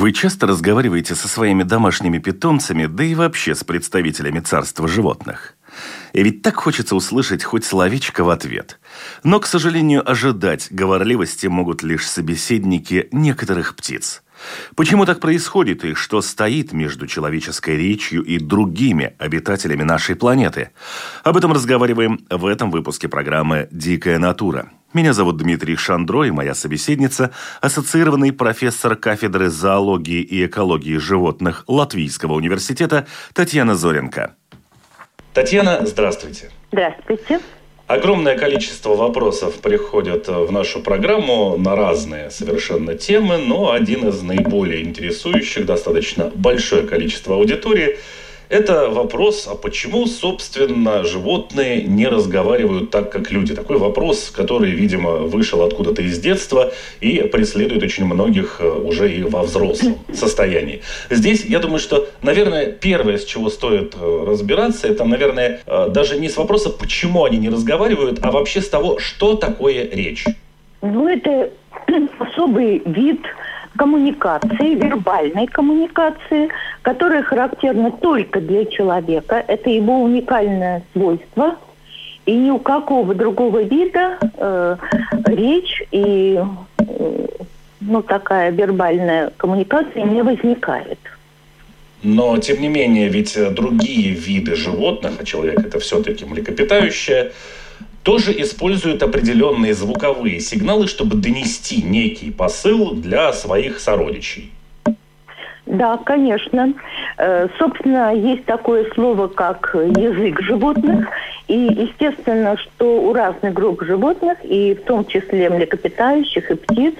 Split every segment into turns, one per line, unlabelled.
Вы часто разговариваете со своими домашними питомцами, да и вообще с представителями царства животных. И ведь так хочется услышать хоть словечко в ответ. Но, к сожалению, ожидать говорливости могут лишь собеседники некоторых птиц – Почему так происходит и что стоит между человеческой речью и другими обитателями нашей планеты? Об этом разговариваем в этом выпуске программы «Дикая натура». Меня зовут Дмитрий Шандро, и моя собеседница – ассоциированный профессор кафедры зоологии и экологии животных Латвийского университета Татьяна Зоренко. Татьяна, здравствуйте.
Здравствуйте.
Огромное количество вопросов приходят в нашу программу на разные совершенно темы, но один из наиболее интересующих достаточно большое количество аудитории – это вопрос, а почему, собственно, животные не разговаривают так, как люди? Такой вопрос, который, видимо, вышел откуда-то из детства и преследует очень многих э, уже и во взрослом состоянии. Здесь, я думаю, что, наверное, первое, с чего стоит э, разбираться, это, наверное, э, даже не с вопроса, почему они не разговаривают, а вообще с того, что такое речь.
Ну, это особый вид коммуникации, вербальной коммуникации, которая характерна только для человека. Это его уникальное свойство. И ни у какого другого вида э, речь и э, ну, такая вербальная коммуникация не возникает.
Но, тем не менее, ведь другие виды животных, а человек это все-таки млекопитающее, тоже используют определенные звуковые сигналы, чтобы донести некий посыл для своих сородичей.
Да, конечно. Э, собственно, есть такое слово, как язык животных. И естественно, что у разных групп животных, и в том числе млекопитающих и птиц,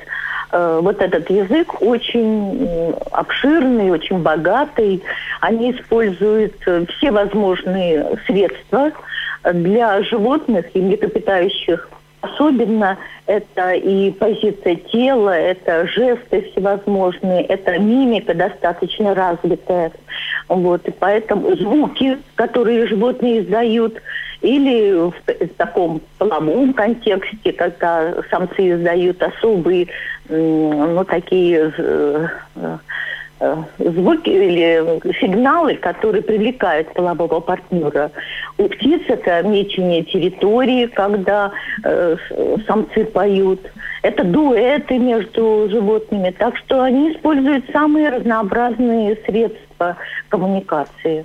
э, вот этот язык очень обширный, очень богатый. Они используют все возможные средства для животных и млекопитающих Особенно это и позиция тела, это жесты всевозможные, это мимика достаточно развитая. Вот, и поэтому звуки, которые животные издают, или в, таком половом контексте, когда самцы издают особые, ну, такие э, Э, звуки или сигналы, которые привлекают полового партнера. У птиц это мечение территории, когда э, самцы поют. Это дуэты между животными. Так что они используют самые разнообразные средства коммуникации.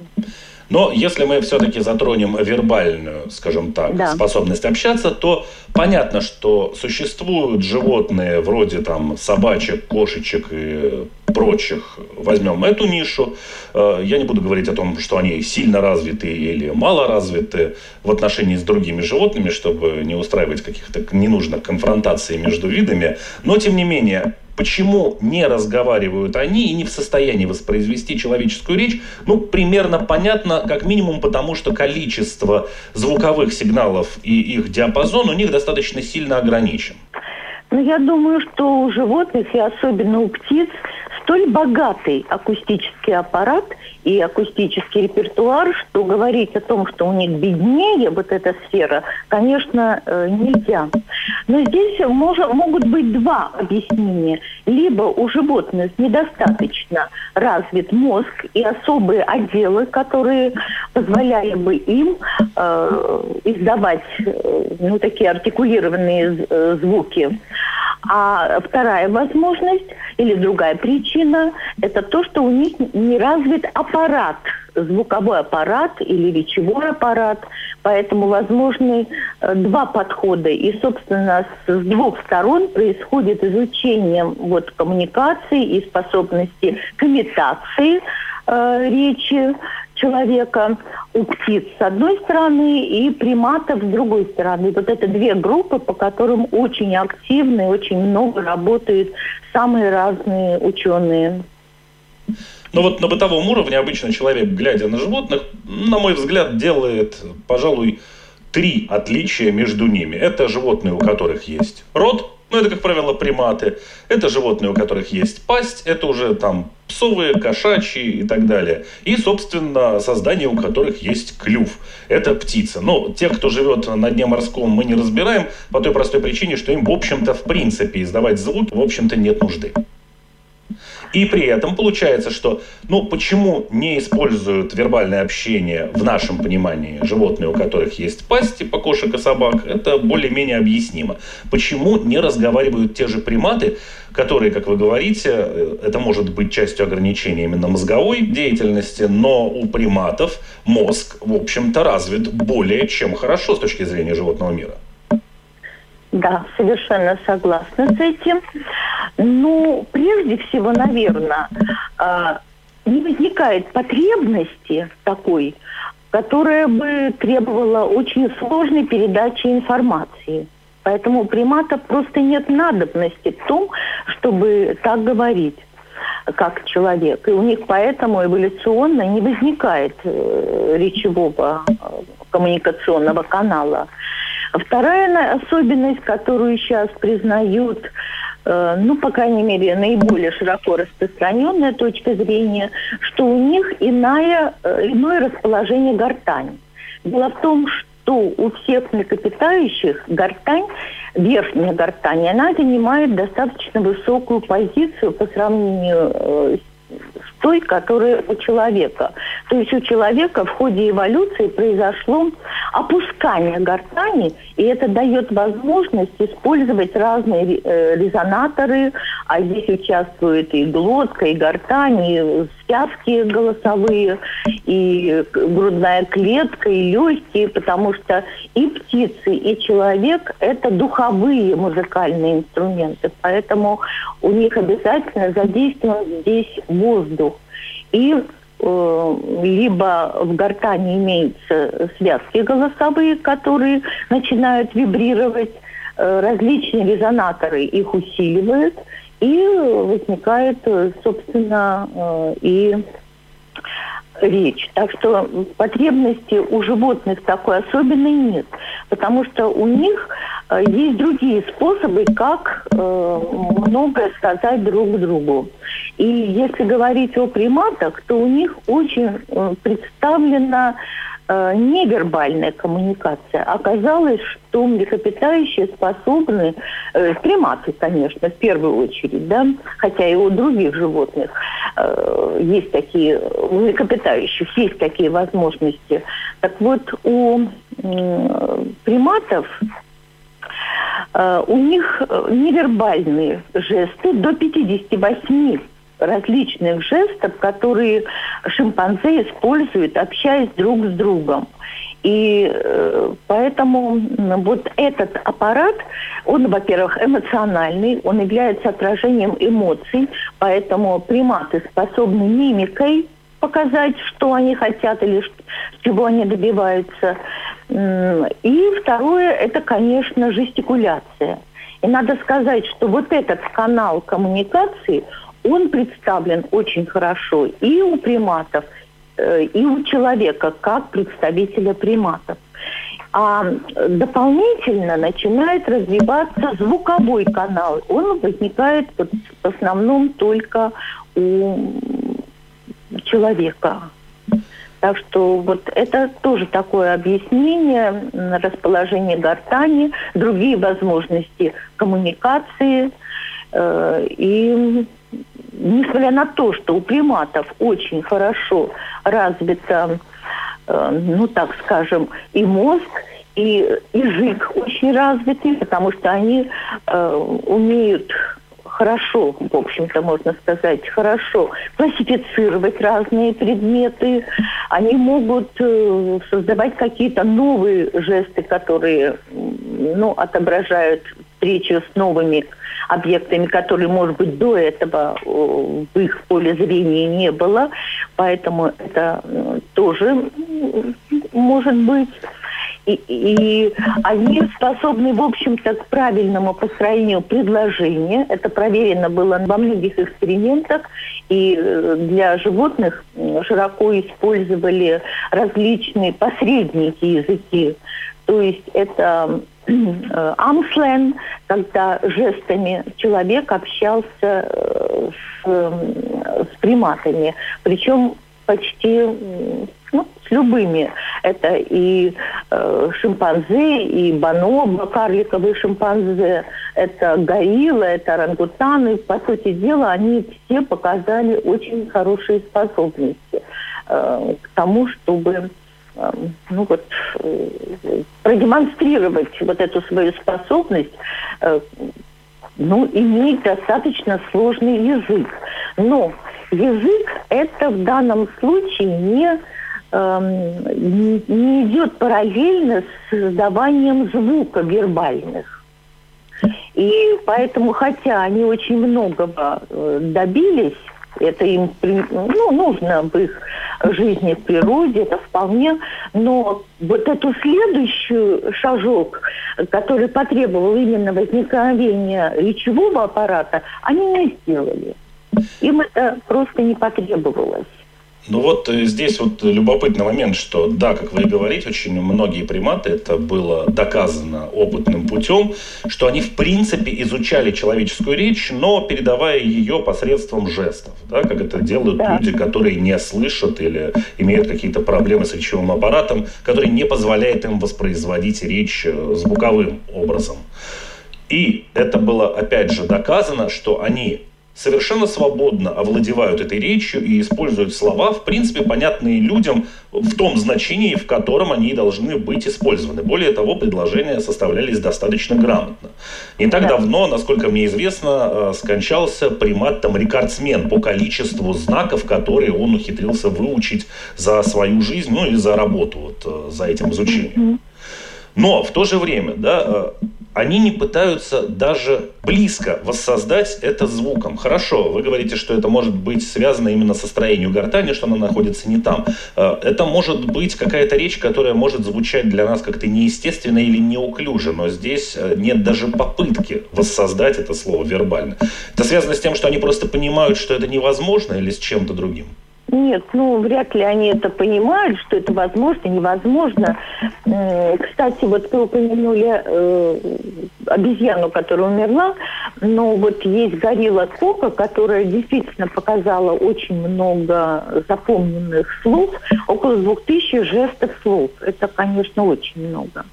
Но если мы все-таки затронем вербальную, скажем так, да. способность общаться, то понятно, что существуют животные вроде там собачек, кошечек и прочих. Возьмем эту нишу. Э, я не буду говорить о том, что они сильно развиты или мало развиты в отношении с другими животными, чтобы не устраивать каких-то ненужных конфронтаций между видами. Но, тем не менее, Почему не разговаривают они и не в состоянии воспроизвести человеческую речь? Ну, примерно понятно, как минимум потому, что количество звуковых сигналов и их диапазон у них достаточно сильно ограничен.
Ну, я думаю, что у животных, и особенно у птиц, столь богатый акустический аппарат и акустический репертуар, что говорить о том, что у них беднее вот эта сфера, конечно, э, нельзя. Но здесь мож, могут быть два объяснения. Либо у животных недостаточно развит мозг и особые отделы, которые позволяли бы им э, издавать э, ну, такие артикулированные э, звуки. А вторая возможность или другая причина – это то, что у них не развит аппарат, звуковой аппарат или речевой аппарат. Поэтому возможны э, два подхода. И, собственно, с двух сторон происходит изучение вот, коммуникации и способности к имитации э, речи человека у птиц с одной стороны и приматов с другой стороны. Вот это две группы, по которым очень активно и очень много работают самые разные ученые.
Но вот на бытовом уровне обычно человек, глядя на животных, на мой взгляд, делает, пожалуй, три отличия между ними. Это животные, у которых есть рот, ну, это, как правило, приматы. Это животные, у которых есть пасть. Это уже там псовые, кошачьи и так далее. И, собственно, создания, у которых есть клюв. Это птица. Но тех, кто живет на дне морском, мы не разбираем по той простой причине, что им, в общем-то, в принципе, издавать звук, в общем-то, нет нужды. И при этом получается, что, ну, почему не используют вербальное общение в нашем понимании животные, у которых есть пасть, типа кошек и собак, это более-менее объяснимо. Почему не разговаривают те же приматы, которые, как вы говорите, э, это может быть частью ограничения именно мозговой деятельности, но у приматов мозг, в общем-то, развит более чем хорошо с точки зрения животного мира.
Да, совершенно согласна с этим. Ну, прежде всего, наверное, а, не возникает потребности такой, которая бы требовала очень сложной передачи информации. Поэтому у примата просто нет надобности в том, чтобы так говорить как человек. И у них поэтому эволюционно не возникает э, речевого э, коммуникационного канала. Вторая особенность, которую сейчас признают, э, ну, по крайней мере, наиболее широко распространенная точка зрения, что у них иное, э, иное расположение гортани. Дело в том, что у всех млекопитающих гортань, верхняя гортань, она занимает достаточно высокую позицию по сравнению э, с той, которая у человека. То есть у человека в ходе эволюции произошло опускание гортани, и это дает возможность использовать разные э, резонаторы, а здесь участвует и глотка, и гортань, и связки голосовые, и грудная клетка, и легкие, потому что и птицы, и человек – это духовые музыкальные инструменты, поэтому у них обязательно задействован здесь воздух. И э, либо в гортане имеются связки голосовые, которые начинают вибрировать, э, различные резонаторы их усиливают, и возникает, э, собственно, и речь. Так что потребности у животных такой особенной нет, потому что у них есть другие способы, как э, многое сказать друг другу. И если говорить о приматах, то у них очень э, представлена э, невербальная коммуникация. Оказалось, что млекопитающие способны, э, приматы, конечно, в первую очередь, да, хотя и у других животных э, есть такие, у млекопитающих есть такие возможности. Так вот, у э, приматов э, у них э, невербальные жесты до 58 различных жестов, которые шимпанзе используют, общаясь друг с другом. И э, поэтому вот этот аппарат, он, во-первых, эмоциональный, он является отражением эмоций, поэтому приматы способны мимикой показать, что они хотят или чего они добиваются. И второе, это, конечно, жестикуляция. И надо сказать, что вот этот канал коммуникации, он представлен очень хорошо и у приматов, э, и у человека, как представителя приматов. А дополнительно начинает развиваться звуковой канал. Он возникает в основном только у человека. Так что вот это тоже такое объяснение расположения гортани, другие возможности коммуникации. Э, и несмотря на то, что у приматов очень хорошо развита, э, ну так скажем, и мозг, и язык очень развитый, потому что они э, умеют хорошо, в общем-то, можно сказать, хорошо классифицировать разные предметы. Они могут э, создавать какие-то новые жесты, которые ну, отображают встречу с новыми объектами, которые, может быть, до этого в их поле зрения не было. Поэтому это э, тоже может быть. И, и они способны, в общем-то, к правильному построению предложения. Это проверено было во многих экспериментах. И э, для животных широко использовали различные посредники языки. То есть это э, амслен, когда жестами человек общался э, с, с приматами. Причем почти ну, с любыми. Это и э, шимпанзе, и бонобо, карликовые шимпанзе, это гориллы, это орангутаны. По сути дела, они все показали очень хорошие способности э, к тому, чтобы э, ну вот, э, продемонстрировать вот эту свою способность э, ну, иметь достаточно сложный язык. Но язык это в данном случае не, э, не идет параллельно с создаванием звука вербальных. И поэтому, хотя они очень многого э, добились, это им ну, нужно в их жизни в природе, это вполне, но вот эту следующую шажок, который потребовал именно возникновения речевого аппарата, они не сделали. Им это просто не потребовалось.
Ну вот э, здесь вот любопытный момент, что да, как вы и говорите, очень многие приматы, это было доказано опытным путем, что они в принципе изучали человеческую речь, но передавая ее посредством жестов, да, как это делают да. люди, которые не слышат или имеют какие-то проблемы с речевым аппаратом, который не позволяет им воспроизводить речь э, звуковым образом. И это было опять же доказано, что они совершенно свободно овладевают этой речью и используют слова, в принципе, понятные людям в том значении, в котором они должны быть использованы. Более того, предложения составлялись достаточно грамотно. Не так давно, насколько мне известно, э, скончался примат там рекордсмен по количеству знаков, которые он ухитрился выучить за свою жизнь, ну и за работу, вот, э, за этим изучением. Но в то же время, да, э, они не пытаются даже близко воссоздать это звуком. Хорошо, вы говорите, что это может быть связано именно со строением гортани, что она находится не там. Э, это может быть какая-то речь, которая может звучать для нас как-то неестественно или неуклюже, но здесь э, нет даже попытки воссоздать это слово вербально. Это связано с тем, что они просто понимают, что это невозможно или с чем-то другим?
Нет, ну, вряд ли они это понимают, что это возможно, невозможно. Кстати, вот вы упомянули э, обезьяну, которая умерла, но вот есть горилла Кока, которая действительно показала очень много запомненных слов, около двух тысяч жестов слов. Это, конечно, очень много.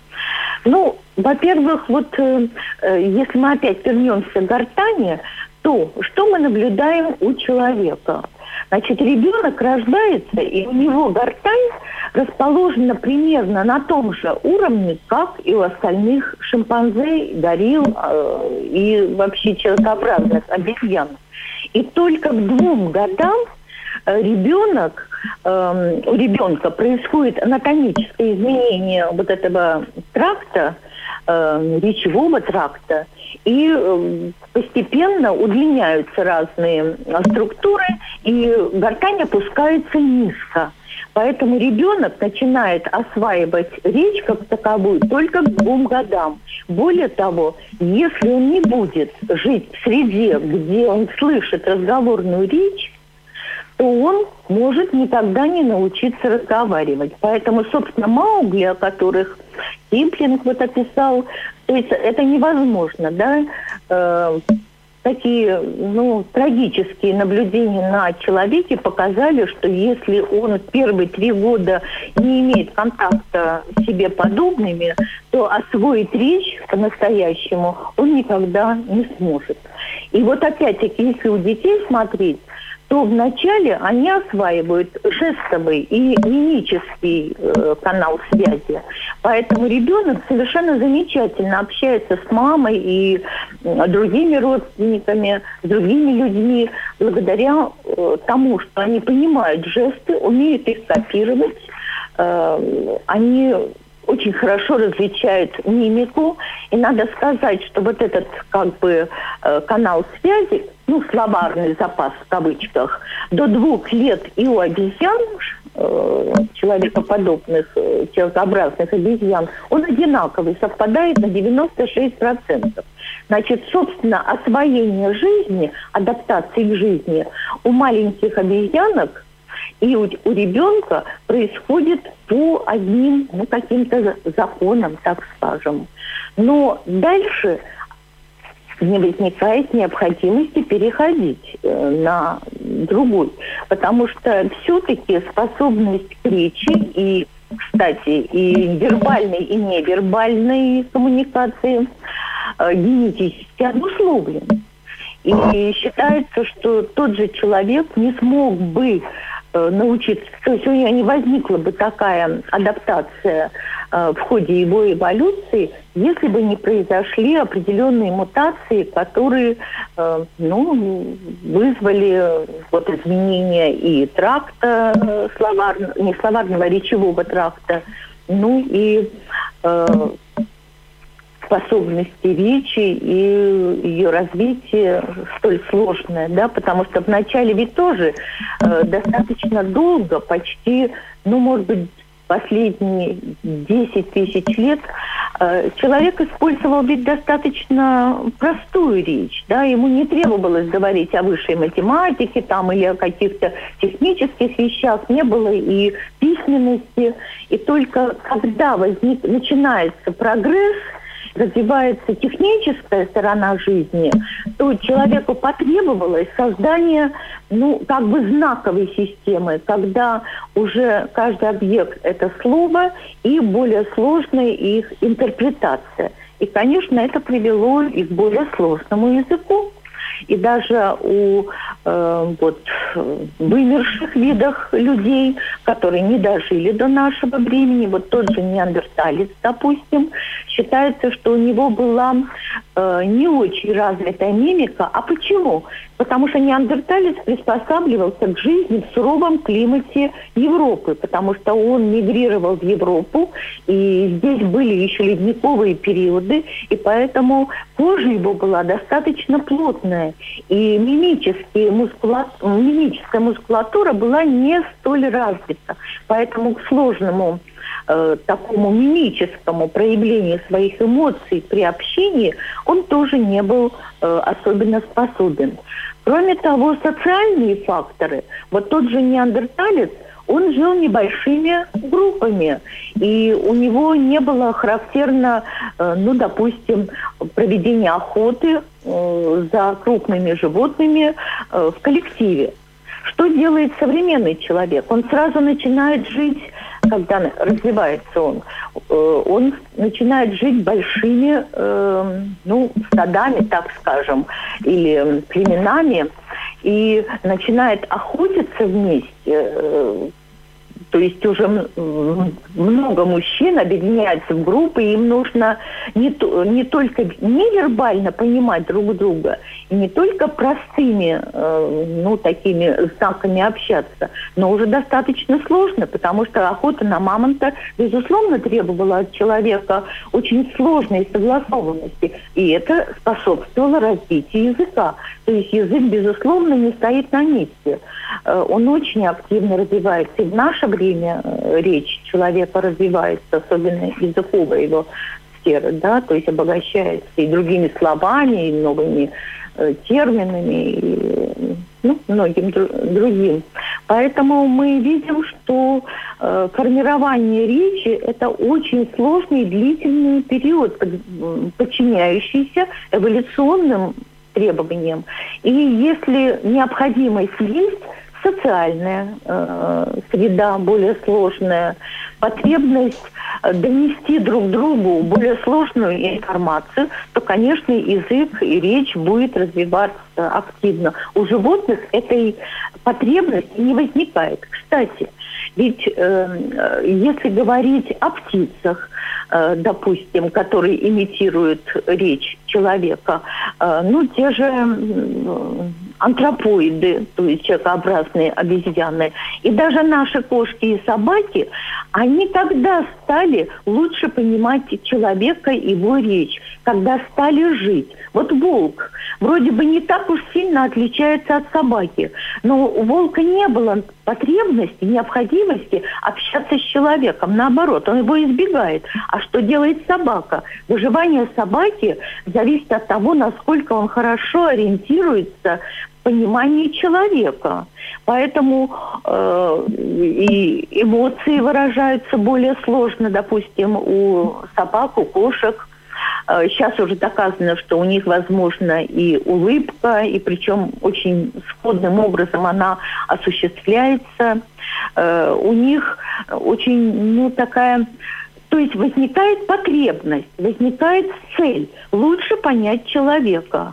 Ну, во-первых, вот э, э если мы опять вернемся к гортани, то что мы наблюдаем у человека – Значит, ребенок рождается, и у него гортань расположена примерно на том же уровне, как и у остальных шимпанзе, горилл э, и вообще человекообразных обезьян. И только к двум годам э, ребенок, э, у ребенка происходит анатомическое изменение вот этого тракта, э, речевого тракта, и э, постепенно удлиняются разные структуры, и гортань опускается низко. Поэтому ребенок начинает осваивать речь как таковую только к двум годам. Более того, если он не будет жить в среде, где он слышит разговорную речь, то он может никогда не научиться разговаривать. Поэтому, собственно, Маугли, о которых Киплинг вот описал, то есть это невозможно, да, э, такие, ну, трагические наблюдения на человеке показали, что если он первые три года не имеет контакта с себе подобными, то освоить речь по-настоящему он никогда не сможет. И вот опять-таки, если у детей смотреть, то вначале они осваивают жестовый и мимический э, канал связи. Поэтому ребенок совершенно замечательно общается с мамой и э, другими родственниками, другими людьми, благодаря э, тому, что они понимают жесты, умеют их копировать. Э, они очень хорошо различают мимику. И надо сказать, что вот этот как бы э, канал связи ну, словарный запас в кавычках, до двух лет и у обезьян, э, человекоподобных, э, человекообразных обезьян, он одинаковый, совпадает на 96%. Значит, собственно, освоение жизни, адаптации к жизни у маленьких обезьянок и у, у ребенка происходит по одним, ну, каким-то законам, так скажем. Но дальше не возникает необходимости переходить э, на другой. Потому что все-таки способность к речи и, кстати, и вербальной, и невербальной коммуникации э, генетически обусловлен. И считается, что тот же человек не смог бы научиться, то есть у нее не возникла бы такая адаптация э, в ходе его эволюции, если бы не произошли определенные мутации, которые э, ну, вызвали вот изменения и тракта э, словарного, не словарного, а речевого тракта, ну и э, способности речи и ее развитие столь сложное, да, потому что вначале ведь тоже э, достаточно долго, почти, ну, может быть, последние 10 тысяч лет э, человек использовал ведь достаточно простую речь, да, ему не требовалось говорить о высшей математике там или о каких-то технических вещах, не было и письменности, и только когда возник, начинается прогресс – развивается техническая сторона жизни, то человеку потребовалось создание, ну, как бы знаковой системы, когда уже каждый объект – это слово и более сложная их интерпретация. И, конечно, это привело и к более сложному языку. И даже у э, вот, вымерших видах людей, которые не дожили до нашего времени, вот тот же неандерталец, допустим, считается, что у него была э, не очень развитая мимика. А почему? Потому что неандерталец приспосабливался к жизни в суровом климате Европы, потому что он мигрировал в Европу, и здесь были еще ледниковые периоды, и поэтому кожа его была достаточно плотная, и мимические мускула... мимическая мускулатура была не столь развита. Поэтому к сложному э, такому мимическому проявлению своих эмоций при общении он тоже не был э, особенно способен. Кроме того, социальные факторы, вот тот же неандерталец, он жил небольшими группами, и у него не было характерно, э, ну, допустим, проведения охоты э, за крупными животными э, в коллективе. Что делает современный человек? Он сразу начинает жить когда развивается он, э, он начинает жить большими, э, ну, стадами, так скажем, или племенами, и начинает охотиться вместе, э, то есть уже много мужчин объединяются в группы, им нужно не, не только невербально понимать друг друга, и не только простыми, э, ну, такими знаками общаться, но уже достаточно сложно, потому что охота на мамонта, безусловно, требовала от человека очень сложной согласованности, и это способствовало развитию языка. То есть язык, безусловно, не стоит на месте. Э, он очень активно развивается. И в наше время э, речь человека развивается, особенно языковая его сфера, да, то есть обогащается и другими словами, и новыми э, терминами, и ну, многим дру- другим. Поэтому мы видим, что э, формирование речи – это очень сложный длительный период, подчиняющийся эволюционным требованиям. И если необходимость есть, социальная э, среда более сложная, потребность э, донести друг другу более сложную информацию, то, конечно, язык и речь будет развиваться активно. У животных этой потребности не возникает. Кстати, ведь э, э если говорить о птицах, допустим, которые имитируют речь человека, э, ну, те же антропоиды, то есть человекообразные обезьяны, и даже наши кошки и собаки, они когда стали лучше понимать человека и его речь, когда стали жить. Вот волк вроде бы не так уж сильно отличается от собаки, но у волка не было потребности, необходимости общаться с человеком. Наоборот, он его избегает. А что делает собака? Выживание собаки зависит от того, насколько он хорошо ориентируется понимании человека. Поэтому э, и эмоции выражаются более сложно, допустим, у собак, у кошек. Э, сейчас уже доказано, что у них возможна и улыбка, и причем очень сходным образом она осуществляется. Э, у них очень, ну, такая то есть возникает потребность, возникает цель лучше понять человека.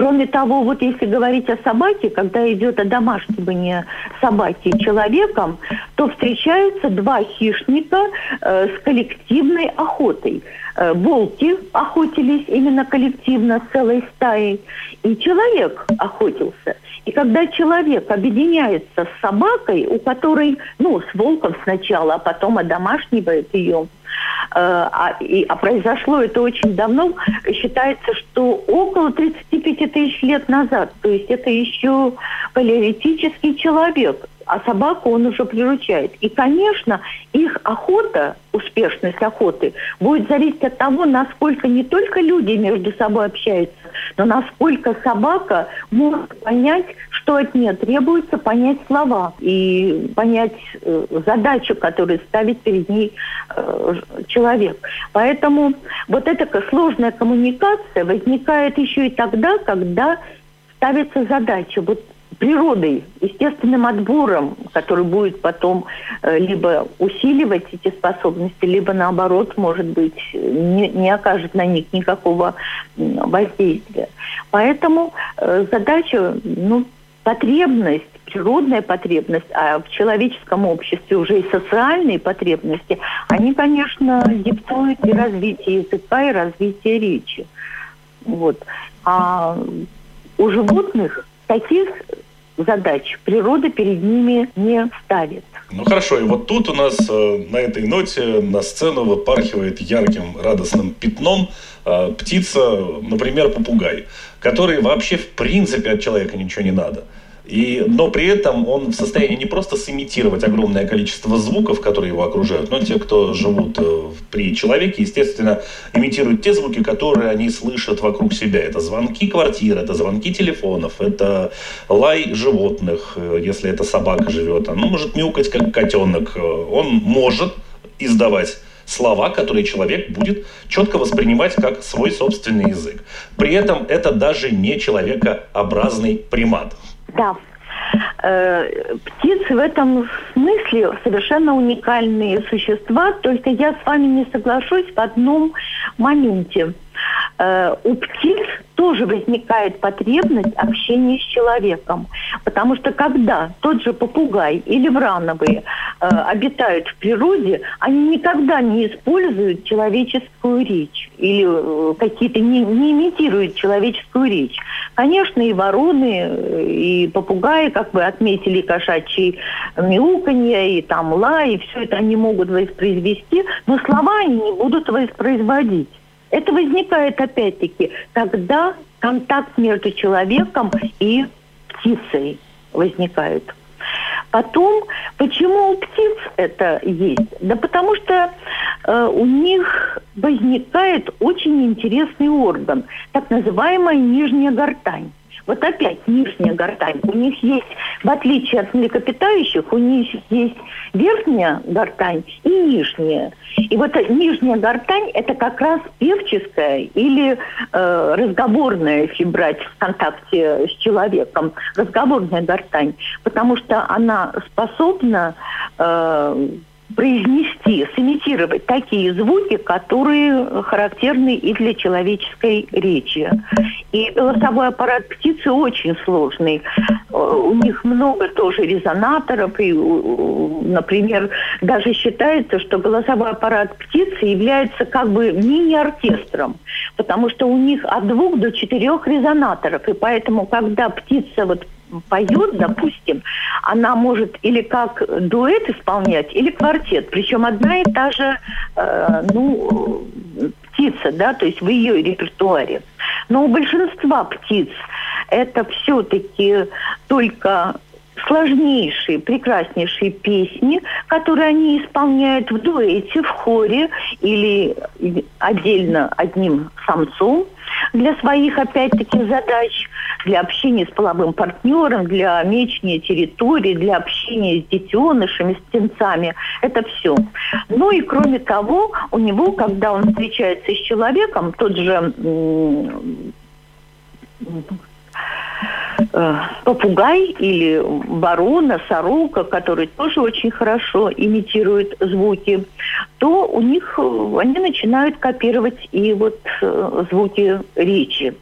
Кроме того, вот если говорить о собаке, когда идет о домашнем собаки человеком, то встречаются два хищника э, с коллективной охотой. Э, волки охотились именно коллективно с целой стаей, и человек охотился. И когда человек объединяется с собакой, у которой, ну, с волком сначала, а потом одомашнивает ее, а, и, а произошло это очень давно, считается, что около 35 тысяч лет назад. То есть это еще палеолитический человек а собаку он уже приручает. И, конечно, их охота, успешность охоты, будет зависеть от того, насколько не только люди между собой общаются, но насколько собака может понять, что от нее требуется, понять слова и понять э, задачу, которую ставит перед ней э, человек. Поэтому вот эта сложная коммуникация возникает еще и тогда, когда ставится задача. Вот природой, естественным отбором, который будет потом э, либо усиливать эти способности, либо наоборот, может быть, не, не окажет на них никакого воздействия. Поэтому э, задача, ну, потребность, природная потребность, а в человеческом обществе уже и социальные потребности, они, конечно, диктуют и развитие языка, и развитие речи. Вот. А у животных таких задач природа перед ними не ставит.
Ну хорошо, и вот тут у нас э, на этой ноте на сцену выпархивает ярким радостным пятном э, птица, например, попугай, который вообще в принципе от человека ничего не надо. И, но при этом он в состоянии не просто сымитировать огромное количество звуков, которые его окружают, но те, кто живут э, при человеке, естественно, имитируют те звуки, которые они слышат вокруг себя. Это звонки квартир, это звонки телефонов, это лай животных, э, если это собака живет. Он может мяукать, как котенок. Он может издавать слова, которые человек будет четко воспринимать как свой собственный язык. При этом это даже не человекообразный примат.
Да. Э, птицы в этом смысле совершенно уникальные существа, только я с вами не соглашусь в одном моменте. Э, у птиц тоже возникает потребность общения с человеком. Потому что когда тот же попугай или врановые э, обитают в природе, они никогда не используют человеческую речь или э, какие-то не, не имитируют человеческую речь. Конечно, и вороны, э, и попугаи, как вы отметили, кошачьи мяуканье, и там лай, и все это они могут воспроизвести, но слова они не будут воспроизводить. Это возникает опять-таки, когда контакт между человеком и птицей возникает. Потом, почему у птиц это есть? Да потому что э, у них возникает очень интересный орган, так называемая нижняя гортань. Вот опять нижняя гортань. У них есть, в отличие от млекопитающих, у них есть верхняя гортань и нижняя. И вот нижняя гортань – это как раз певческая или э, разговорная, если брать в контакте с человеком, разговорная гортань, потому что она способна э, произнести, сымитировать такие звуки, которые характерны и для человеческой речи. И голосовой аппарат птицы очень сложный. Э, у них много тоже резонаторов. И, например, даже считается, что голосовой аппарат птицы является как бы мини-оркестром, потому что у них от двух до четырех резонаторов. И поэтому, когда птица вот поет, допустим, она может или как дуэт исполнять, или квартет. Причем одна и та же, э, ну, птица, да, то есть в ее репертуаре. Но у большинства птиц это все-таки только сложнейшие, прекраснейшие песни, которые они исполняют в дуэте, в хоре или отдельно одним самцом для своих, опять-таки, задач, для общения с половым партнером, для мечения территории, для общения с детенышами, с птенцами. Это все. Ну и кроме того, у него, когда он встречается с человеком, тот же попугай или ворона, сорока, которые тоже очень хорошо имитируют звуки, то у них э, они начинают копировать и вот э, звуки речи.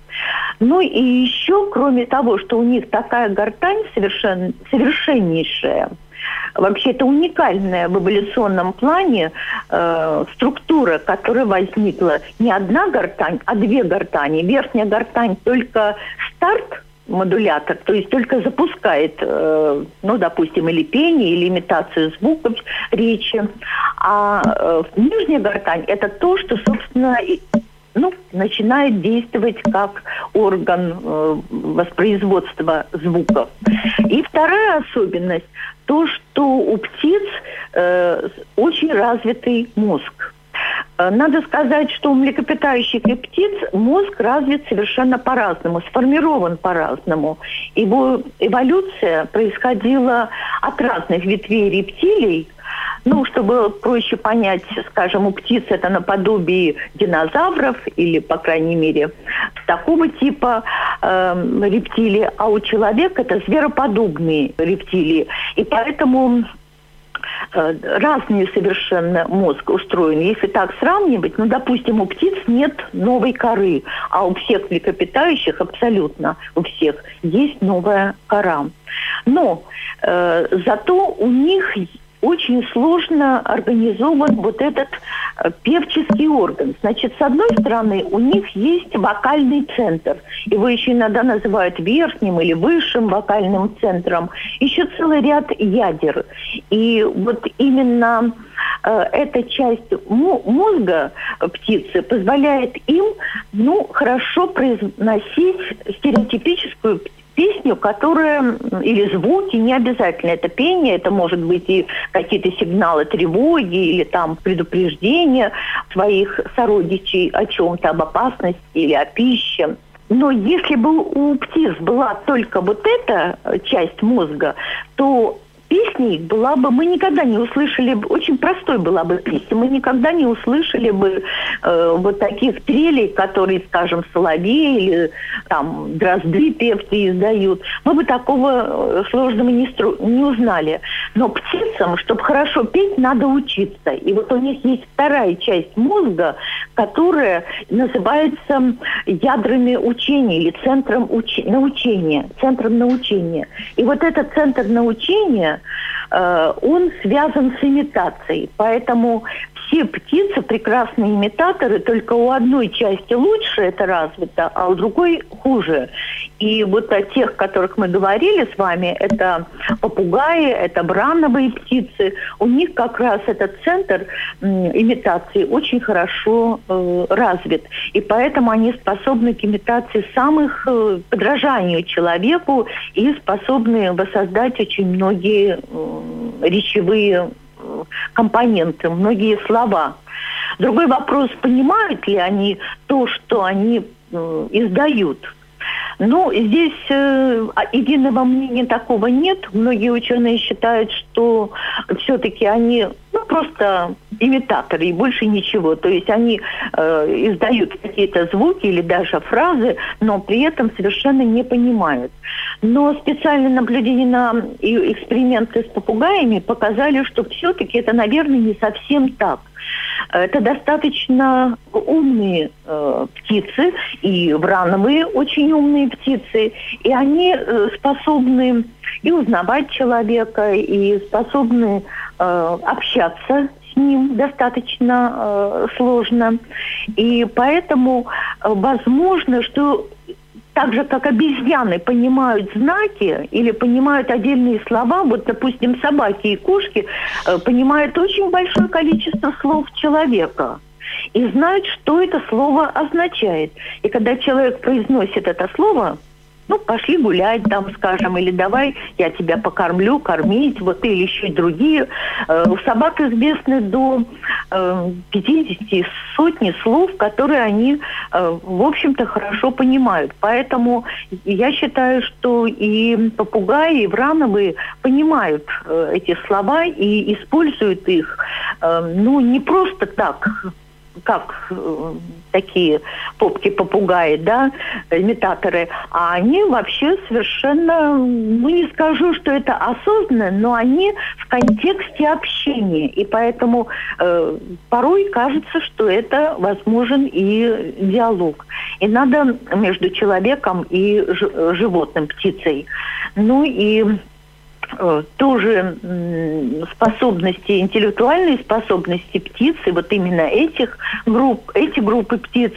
Ну и еще, кроме того, что у них такая гортань совершен, совершеннейшая, Вообще это уникальная в эволюционном плане э, структура, которая возникла не одна гортань, а две гортани. Верхняя гортань только старт модулятор, то есть только запускает, э, ну, допустим, или пение, или имитацию звуков речи. А э, нижняя гортань – это то, что, собственно, ну, начинает действовать как орган э, воспроизводства звуков. И вторая особенность – то, что у птиц э, очень развитый мозг. Э, надо сказать, что у млекопитающих и птиц мозг развит совершенно по-разному, сформирован по-разному. Его эволюция происходила от разных ветвей рептилий, ну, чтобы проще понять, скажем, у птиц это наподобие динозавров или, по крайней мере, такого типа э, рептилий, а у человека это звероподобные рептилии. И поэтому Э, разные совершенно мозг устроен. Если так сравнивать, ну, допустим, у птиц нет новой коры, а у всех млекопитающих абсолютно у всех есть новая кора. Но э, зато у них очень сложно организован вот этот э, певческий орган. Значит, с одной стороны, у них есть вокальный центр. Его еще иногда называют верхним или высшим вокальным центром. Еще целый ряд ядер. И вот именно э, эта часть мозга птицы позволяет им ну, хорошо произносить стереотипическую песню, которая, или звуки, не обязательно это пение, это может быть и какие-то сигналы тревоги или там предупреждения своих сородичей о чем-то, об опасности или о пище. Но если бы у птиц была только вот эта часть мозга, то песней была бы, мы никогда не услышали, очень простой была бы песня, мы никогда не услышали бы э, вот таких трелей, которые, скажем, соловей или там дрозды певцы издают. Мы бы такого э, сложного не, стру, не узнали. Но птицам, чтобы хорошо петь, надо учиться. И вот у них есть вторая часть мозга, которая называется ядрами учения или центром уч... научения, центром научения. И вот этот центр научения он связан с имитацией. Поэтому все птицы прекрасные имитаторы, только у одной части лучше это развито, а у другой хуже. И вот о тех, которых мы говорили с вами, это попугаи, это брановые птицы, у них как раз этот центр имитации очень хорошо э, развит. И поэтому они способны к имитации самых, э, подражанию человеку и способны воссоздать очень многие э, речевые компоненты, многие слова. Другой вопрос, понимают ли они то, что они издают. Ну, здесь э, а, единого мнения такого нет. Многие ученые считают, что все-таки они ну, просто имитаторы и больше ничего. То есть они э, издают какие-то звуки или даже фразы, но при этом совершенно не понимают. Но специальные наблюдения на и эксперименты с попугаями показали, что все-таки это, наверное, не совсем так. Это достаточно умные э, птицы и врановые очень умные птицы, и они э, способны и узнавать человека, и способны э, общаться с ним достаточно э, сложно. И поэтому э, возможно, что так же, как обезьяны понимают знаки или понимают отдельные слова, вот, допустим, собаки и кошки э, понимают очень большое количество слов человека и знают, что это слово означает. И когда человек произносит это слово, ну, пошли гулять там, скажем, или давай я тебя покормлю, кормить, вот или еще и другие. Э, у собак известны до э, 50 сотни слов, которые они, э, в общем-то, хорошо понимают. Поэтому я считаю, что и попугаи, и врановые понимают э, эти слова и используют их, ну, не просто так, как э, такие попки-попугаи, да, имитаторы, а они вообще совершенно, ну не скажу, что это осознанно, но они в контексте общения, и поэтому э, порой кажется, что это возможен и диалог. И надо между человеком и животным, птицей. Ну и Э, тоже способности, интеллектуальные способности птицы, вот именно этих групп, эти группы птиц,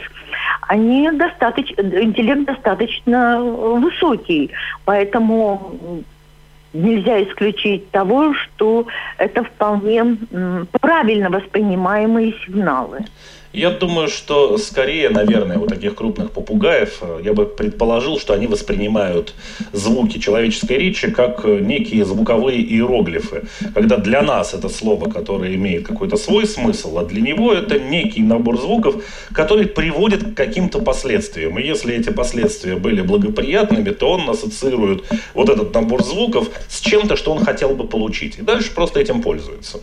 они достаточно, интеллект достаточно высокий, поэтому нельзя исключить того, что это вполне правильно воспринимаемые сигналы.
Я думаю, что скорее, наверное, у таких крупных попугаев э, я бы предположил, что они воспринимают звуки человеческой речи как э, некие звуковые иероглифы. Когда для нас это слово, которое имеет какой-то свой смысл, а для него это некий набор звуков, который приводит к каким-то последствиям. И если эти последствия были благоприятными, то он ассоциирует вот этот набор звуков с чем-то, что он хотел бы получить. И дальше просто этим пользуется.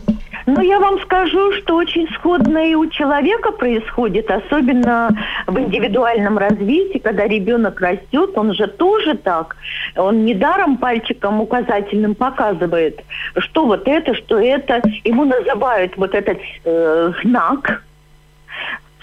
Ну, я вам скажу, что очень сходно и у человека происходит, особенно в индивидуальном развитии, когда ребенок растет, он же тоже так. Он недаром пальчиком указательным показывает, что вот это, что это. Ему называют вот этот э, знак,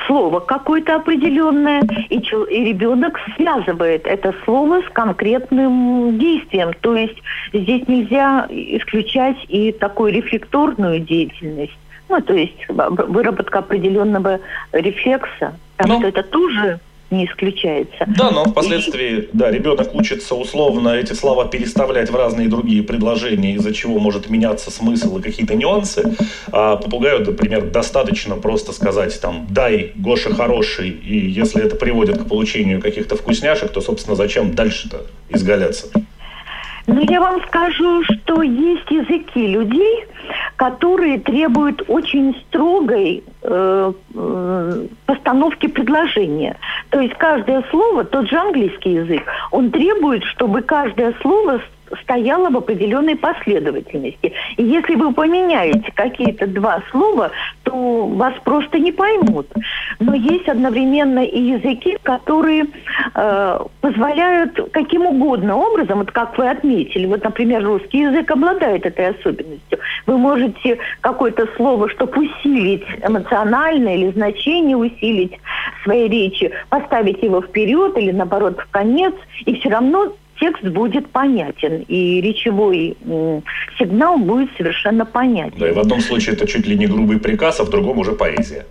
слово какое-то определенное, и, и ребенок связывает это слово с конкретным действием. То есть здесь нельзя исключать и такую рефлекторную деятельность. Ну, то есть выработка определенного рефлекса. Так ну, что это тоже не исключается.
Да, но впоследствии, и... да, ребенок учится условно эти слова переставлять в разные другие предложения, из-за чего может меняться смысл и какие-то нюансы. А попугаю, например, достаточно просто сказать там «дай, Гоша хороший», и если это приводит к получению каких-то вкусняшек, то, собственно, зачем дальше-то изгаляться?
Ну, я вам скажу, что есть языки людей, которые требуют очень строгой э, э, постановки предложения. То есть каждое слово, тот же английский язык, он требует, чтобы каждое слово стояла в определенной последовательности. И если вы поменяете какие-то два слова, то вас просто не поймут. Но есть одновременно и языки, которые э, позволяют каким угодно образом, вот как вы отметили, вот, например, русский язык обладает этой особенностью. Вы можете какое-то слово, чтобы усилить эмоционально или значение усилить своей речи, поставить его вперед или наоборот в конец, и все равно текст будет понятен, и речевой сигнал будет совершенно понятен.
Да, и в одном случае это чуть ли не грубый приказ, а в другом уже поэзия.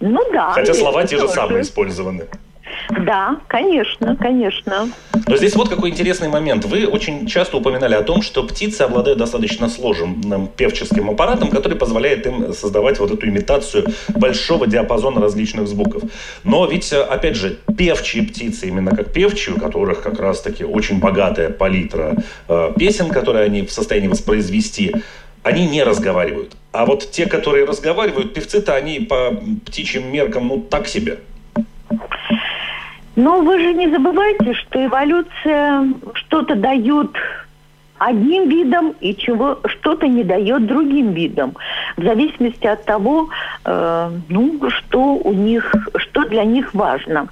Ну да.
Хотя слова те же самые использованы.
Да, конечно, конечно.
Но здесь вот какой интересный момент. Вы очень часто упоминали о том, что птицы обладают достаточно сложным певческим аппаратом, который позволяет им создавать вот эту имитацию большого диапазона различных звуков. Но ведь, опять же, певчие птицы, именно как певчие, у которых как раз-таки очень богатая палитра э, песен, которые они в состоянии воспроизвести, они не разговаривают. А вот те, которые разговаривают, певцы-то они по птичьим меркам, ну, так себе.
Но вы же не забывайте, что эволюция что-то дает одним видам и чего что-то не дает другим видам, в зависимости от того, э, ну, что у них, что для них важно.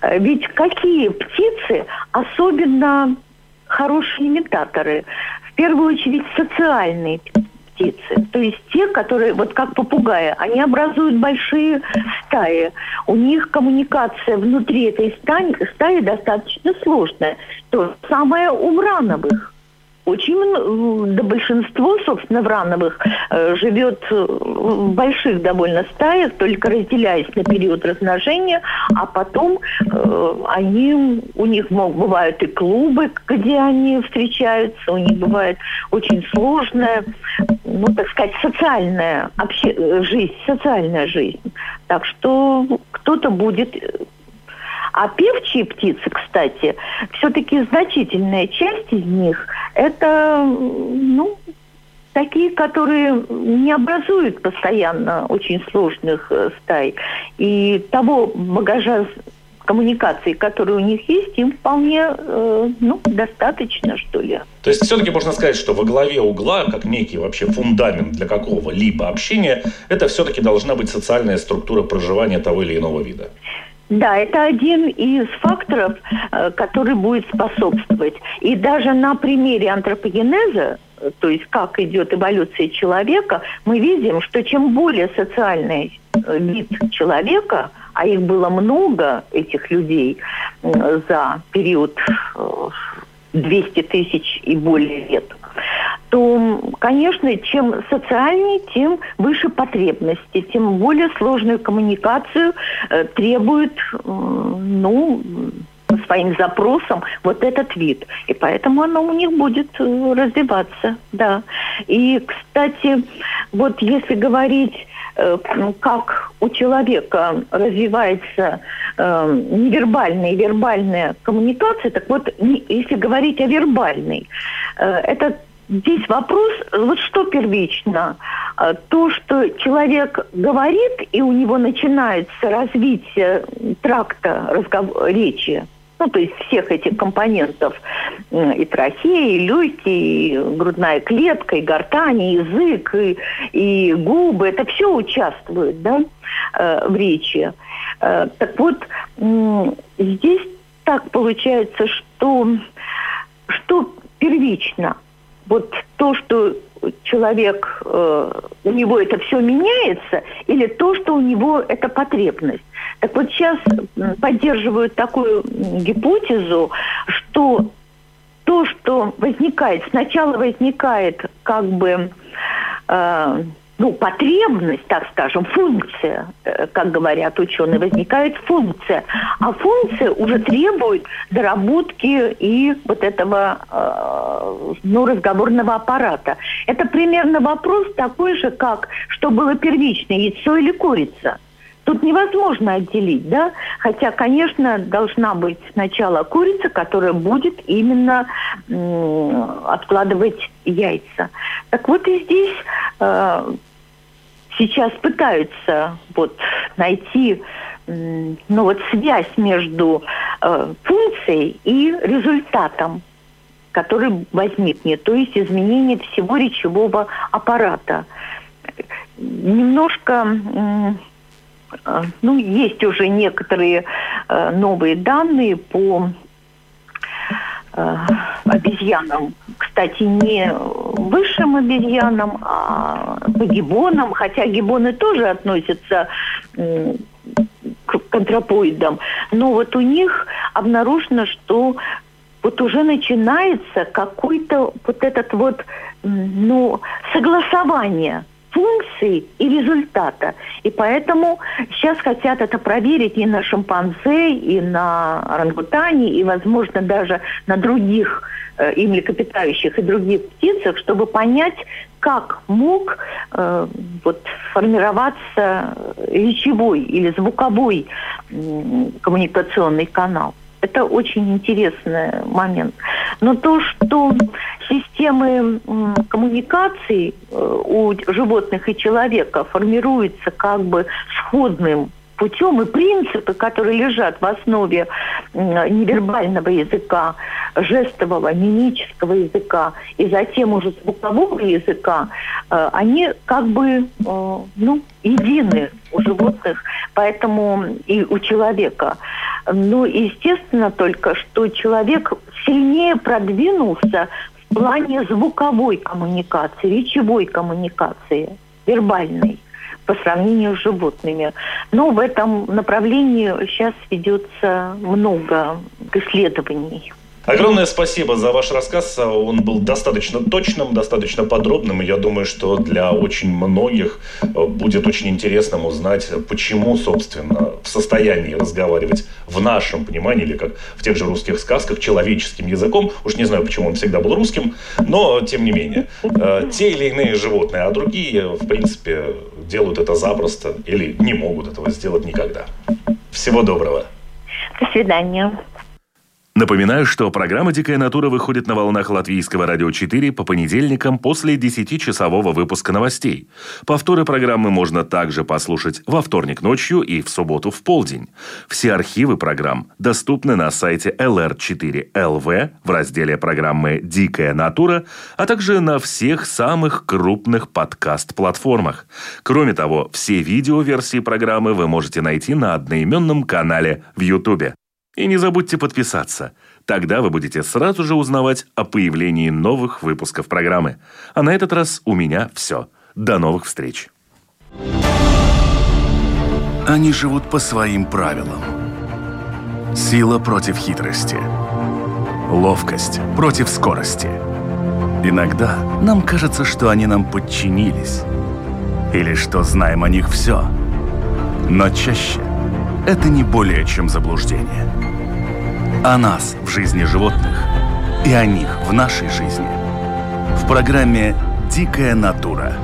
Э, ведь какие птицы особенно хорошие имитаторы? В первую очередь социальные птицы. То есть те, которые, вот как попугаи, они образуют большие стаи. У них коммуникация внутри этой стаи, стаи достаточно сложная. То самое у мрановых. Очень, да большинство, собственно, врановых э, живет в больших довольно стаях, только разделяясь на период размножения, а потом э, они, у них бывают и клубы, где они встречаются, у них бывает очень сложная, ну, так сказать, социальная обще, жизнь, социальная жизнь. Так что кто-то будет а певчие птицы, кстати, все-таки значительная часть из них это, ну, такие, которые не образуют постоянно очень сложных э, стай. И того багажа коммуникации, которые у них есть, им вполне э, ну, достаточно, что ли.
То есть все-таки можно сказать, что во главе угла, как некий вообще фундамент для какого-либо общения, это все-таки должна быть социальная структура проживания того или иного вида.
Да, это один из факторов, э, который будет способствовать. И даже на примере антропогенеза, э, то есть как идет эволюция человека, мы видим, что чем более социальный э, вид человека, а их было много, этих людей, за период 200 тысяч и более лет, то, конечно, чем социальнее, тем выше потребности, тем более сложную коммуникацию э, требует, э, ну, своим запросам вот этот вид. И поэтому оно у них будет э, развиваться, да. И, кстати, вот если говорить Э, как у человека развивается э, невербальная и вербальная коммуникация, так вот, если говорить о вербальной, это здесь вопрос, вот что первично? Э, то, что человек говорит, и у него начинается развитие тракта разговор, речи, ну, то есть всех этих компонентов, и трахеи, и легкие, и грудная клетка, и гортань, и язык, и, и губы, это все участвует, да, э, в речи. Э, так вот, здесь так получается, что, что первично, вот то, что человек, э, у него это все меняется, или то, что у него это потребность. Так вот сейчас поддерживают такую гипотезу, что то, что возникает, сначала возникает как бы э, ну, потребность, так скажем, функция, э, как говорят ученые, возникает функция. А функция уже требует доработки и вот этого э, ну, разговорного аппарата. Это примерно вопрос такой же, как что было первичное, яйцо или курица. Тут невозможно отделить, да? Хотя, конечно, должна быть сначала курица, которая будет именно откладывать яйца. Так вот и здесь э, сейчас пытаются вот найти ну вот связь между э, функцией и результатом, который возникнет, то есть изменение всего речевого аппарата. Немножко э, ну, есть уже некоторые э, новые данные по обезьянам. Кстати, не высшим обезьянам, а гибонам, хотя гибоны тоже относятся к контрапоидам. Но вот у них обнаружено, что вот уже начинается какой-то вот этот вот, ну, согласование – функции и результата. И поэтому сейчас хотят это проверить и на шимпанзе, и на орангутане, и, возможно, даже на других э, и млекопитающих, и других птицах, чтобы понять, как мог э, вот, формироваться речевой или звуковой э, коммуникационный канал. Это очень интересный момент. Но то, что системы коммуникаций э, у животных и человека формируются как бы сходным путем, и принципы, которые лежат в основе невербального языка, жестового, мимического языка и затем уже звукового языка, э, они как бы э, ну, едины у животных, поэтому и у человека. Ну, естественно только, что человек сильнее продвинулся в плане звуковой коммуникации, речевой коммуникации, вербальной по сравнению с животными. Но в этом направлении сейчас ведется много исследований.
Огромное спасибо за ваш рассказ. Он был достаточно точным, достаточно подробным. И я думаю, что для очень многих э, будет очень интересным узнать, почему, собственно, в состоянии разговаривать в нашем понимании, или как в тех же русских сказках, человеческим языком. Уж не знаю, почему он всегда был русским, но тем не менее. Э, те или иные животные, а другие, в принципе, делают это запросто или не могут этого сделать никогда. Всего доброго.
До свидания.
Напоминаю, что программа «Дикая натура» выходит на волнах Латвийского радио 4 по понедельникам после 10-часового выпуска новостей. Повторы программы можно также послушать во вторник ночью и в субботу в полдень. Все архивы программ доступны на сайте lr4lv в разделе программы «Дикая натура», а также на всех самых крупных подкаст-платформах. Кроме того, все видеоверсии программы вы можете найти на одноименном канале в YouTube. И не забудьте подписаться. Тогда вы будете сразу же узнавать о появлении новых выпусков программы. А на этот раз у меня все. До новых встреч. Они живут по своим правилам. Сила против хитрости. Ловкость против скорости. Иногда нам кажется, что они нам подчинились. Или что знаем о них все. Но чаще это не более чем заблуждение. О нас в жизни животных и о них в нашей жизни. В программе «Дикая натура»